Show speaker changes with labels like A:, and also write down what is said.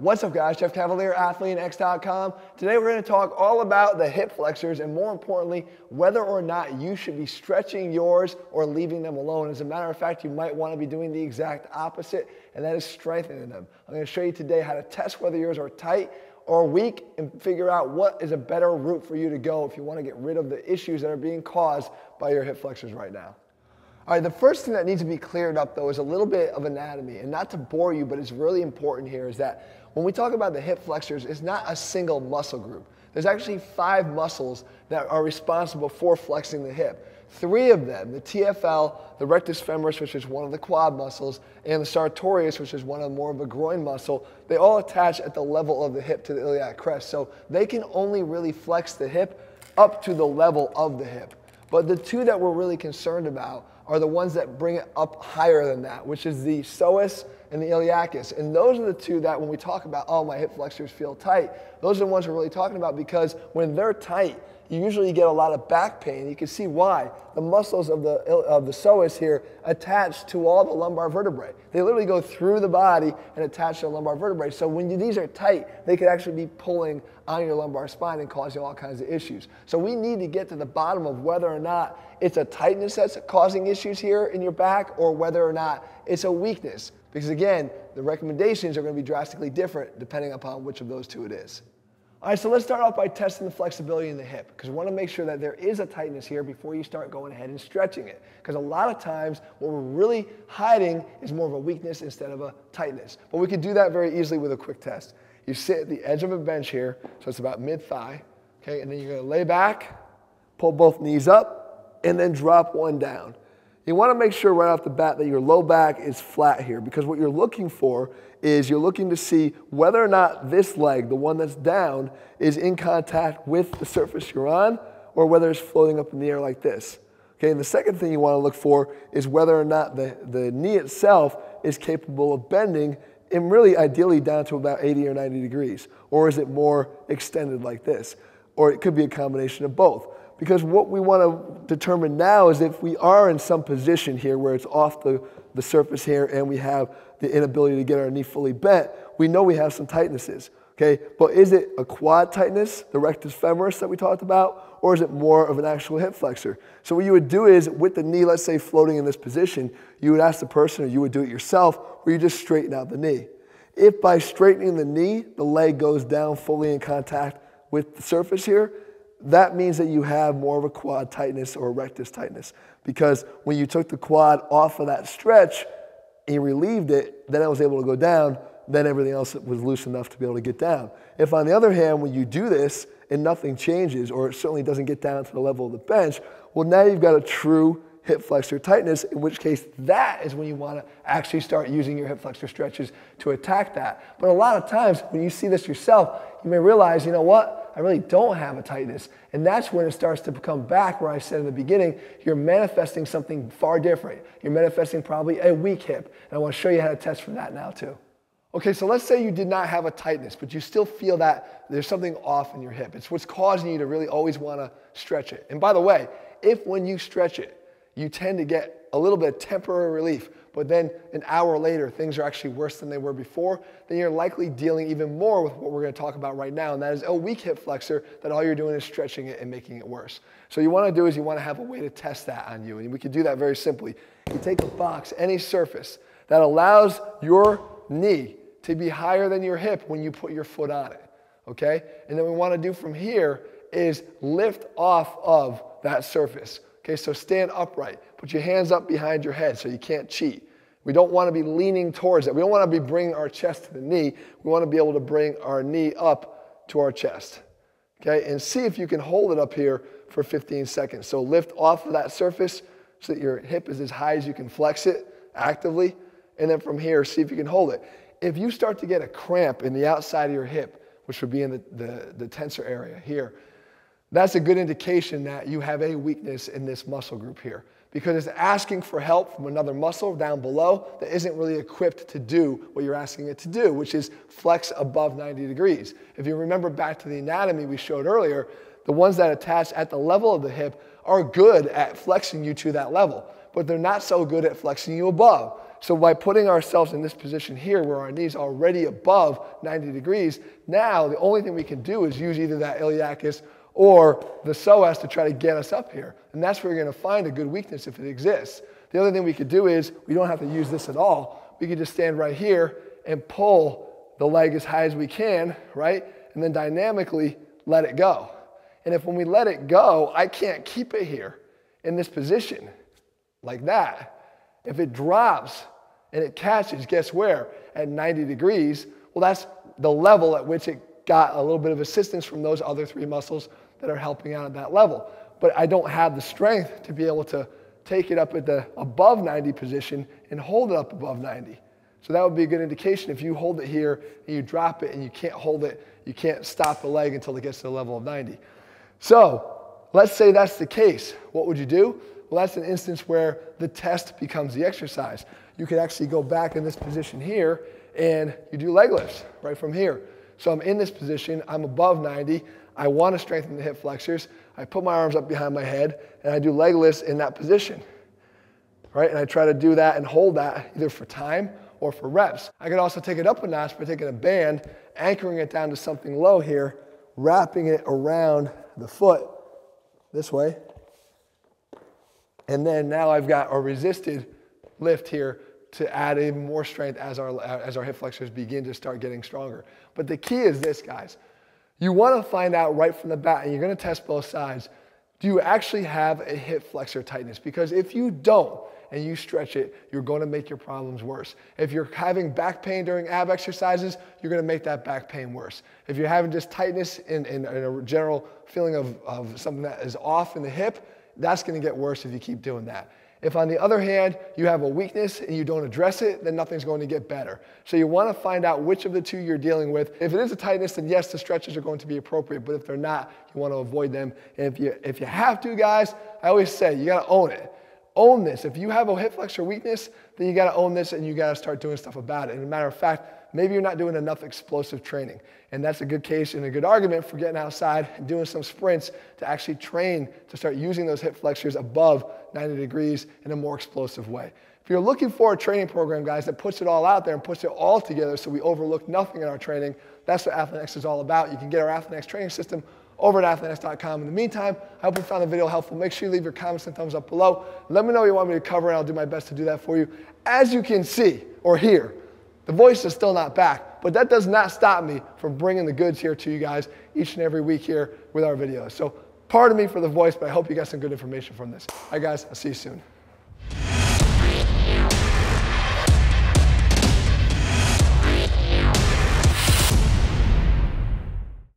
A: What's up guys, Jeff Cavaliere, AthleanX.com. Today we're gonna to talk all about the hip flexors and more importantly, whether or not you should be stretching yours or leaving them alone. As a matter of fact, you might wanna be doing the exact opposite and that is strengthening them. I'm gonna show you today how to test whether yours are tight or weak and figure out what is a better route for you to go if you wanna get rid of the issues that are being caused by your hip flexors right now. All right, the first thing that needs to be cleared up though is a little bit of anatomy. And not to bore you, but it's really important here is that when we talk about the hip flexors, it's not a single muscle group. There's actually five muscles that are responsible for flexing the hip. Three of them, the TFL, the rectus femoris, which is one of the quad muscles, and the sartorius, which is one of more of a groin muscle, they all attach at the level of the hip to the iliac crest. So they can only really flex the hip up to the level of the hip. But the two that we're really concerned about are the ones that bring it up higher than that, which is the psoas and the iliacus. And those are the two that when we talk about, oh, my hip flexors feel tight, those are the ones we're really talking about because when they're tight, you usually get a lot of back pain. You can see why. The muscles of the, of the psoas here attach to all the lumbar vertebrae. They literally go through the body and attach to the lumbar vertebrae. So when you, these are tight, they could actually be pulling on your lumbar spine and causing all kinds of issues. So we need to get to the bottom of whether or not it's a tightness that's causing issues here in your back or whether or not it's a weakness. Because again, the recommendations are going to be drastically different depending upon which of those two it is. All right, so let's start off by testing the flexibility in the hip because we want to make sure that there is a tightness here before you start going ahead and stretching it. Because a lot of times what we're really hiding is more of a weakness instead of a tightness. But we can do that very easily with a quick test. You sit at the edge of a bench here, so it's about mid-thigh, okay, and then you're going to lay back, pull both knees up, and then drop one down. You want to make sure right off the bat that your low back is flat here because what you're looking for is you're looking to see whether or not this leg, the one that's down, is in contact with the surface you're on or whether it's floating up in the air like this. Okay, and the second thing you want to look for is whether or not the, the knee itself is capable of bending and really ideally down to about 80 or 90 degrees. Or is it more extended like this? Or it could be a combination of both. Because what we want to determine now is if we are in some position here where it's off the, the surface here and we have the inability to get our knee fully bent, we know we have some tightnesses. Okay, but is it a quad tightness, the rectus femoris that we talked about, or is it more of an actual hip flexor? So what you would do is with the knee, let's say floating in this position, you would ask the person, or you would do it yourself, where you just straighten out the knee. If by straightening the knee, the leg goes down fully in contact with the surface here, that means that you have more of a quad tightness or rectus tightness. Because when you took the quad off of that stretch and you relieved it, then it was able to go down, then everything else was loose enough to be able to get down. If, on the other hand, when you do this and nothing changes, or it certainly doesn't get down to the level of the bench, well, now you've got a true hip flexor tightness, in which case that is when you want to actually start using your hip flexor stretches to attack that. But a lot of times when you see this yourself, you may realize, you know what? I really don't have a tightness. And that's when it starts to come back where I said in the beginning, you're manifesting something far different. You're manifesting probably a weak hip. And I want to show you how to test for that now too. Okay, so let's say you did not have a tightness, but you still feel that there's something off in your hip. It's what's causing you to really always want to stretch it. And by the way, if when you stretch it, you tend to get a little bit of temporary relief, but then an hour later things are actually worse than they were before, then you're likely dealing even more with what we're going to talk about right now, and that is a weak hip flexor that all you're doing is stretching it and making it worse. So you want to do is you want to have a way to test that on you, and we can do that very simply. You take a box, any surface that allows your knee to be higher than your hip when you put your foot on it, okay? And then we want to do from here is lift off of that surface. Okay, so stand upright. Put your hands up behind your head so you can't cheat. We don't want to be leaning towards it. We don't want to be bringing our chest to the knee. We want to be able to bring our knee up to our chest. Okay, and see if you can hold it up here for 15 seconds. So lift off of that surface so that your hip is as high as you can flex it actively. And then from here, see if you can hold it. If you start to get a cramp in the outside of your hip, which would be in the, the, the tensor area here, that's a good indication that you have a weakness in this muscle group here because it's asking for help from another muscle down below that isn't really equipped to do what you're asking it to do, which is flex above 90 degrees. If you remember back to the anatomy we showed earlier, the ones that attach at the level of the hip are good at flexing you to that level, but they're not so good at flexing you above. So by putting ourselves in this position here where our knees are already above 90 degrees, now the only thing we can do is use either that iliacus or the psoas to try to get us up here. And that's where you're gonna find a good weakness if it exists. The other thing we could do is, we don't have to use this at all. We could just stand right here and pull the leg as high as we can, right? And then dynamically let it go. And if when we let it go, I can't keep it here in this position like that. If it drops and it catches, guess where? At 90 degrees, well, that's the level at which it got a little bit of assistance from those other three muscles that are helping out at that level. But I don't have the strength to be able to take it up at the above 90 position and hold it up above 90. So that would be a good indication. If you hold it here and you drop it and you can't hold it, you can't stop the leg until it gets to the level of 90. So let's say that's the case. What would you do? Well, that's an instance where the test becomes the exercise. You could actually go back in this position here and you do leg lifts right from here. So I'm in this position, I'm above 90. I want to strengthen the hip flexors. I put my arms up behind my head and I do leg lifts in that position. Right? And I try to do that and hold that either for time or for reps. I could also take it up a notch by taking a band, anchoring it down to something low here, wrapping it around the foot this way. And then now I've got a resisted lift here to add even more strength as our, as our hip flexors begin to start getting stronger. But the key is this, guys. You want to find out right from the bat, and you're going to test both sides, do you actually have a hip flexor tightness? Because if you don't, and you stretch it, you're going to make your problems worse. If you're having back pain during ab exercises, you're going to make that back pain worse. If you're having just tightness and, a general feeling of, of something that is off in the hip, that's going to get worse if you keep doing that. If, on the other hand, you have a weakness and you don't address it, then nothing's going to get better. So you want to find out which of the two you're dealing with. If it is a tightness, then yes, the stretches are going to be appropriate. But if they're not, you want to avoid them. And if you, if you have to, guys, I always say you got to own it own this. If you have a hip flexor weakness, then you got to own this and you got to start doing stuff about it. And a matter of fact, maybe you're not doing enough explosive training. And that's a good case and a good argument for getting outside and doing some sprints to actually train to start using those hip flexors above 90 degrees in a more explosive way. If you're looking for a training program, guys, that puts it all out there and puts it all together so we overlook nothing in our training, that's what AthleanX is all about. You can get our AthleanX training system over at AthleanX.com. In the meantime, I hope you found the video helpful. Make sure you leave your comments and thumbs up below. Let me know what you want me to cover, and I'll do my best to do that for you. As you can see or hear, the voice is still not back, but that does not stop me from bringing the goods here to you guys each and every week here with our videos. So pardon me for the voice, but I hope you got some good information from this. All right, guys, I'll see you soon.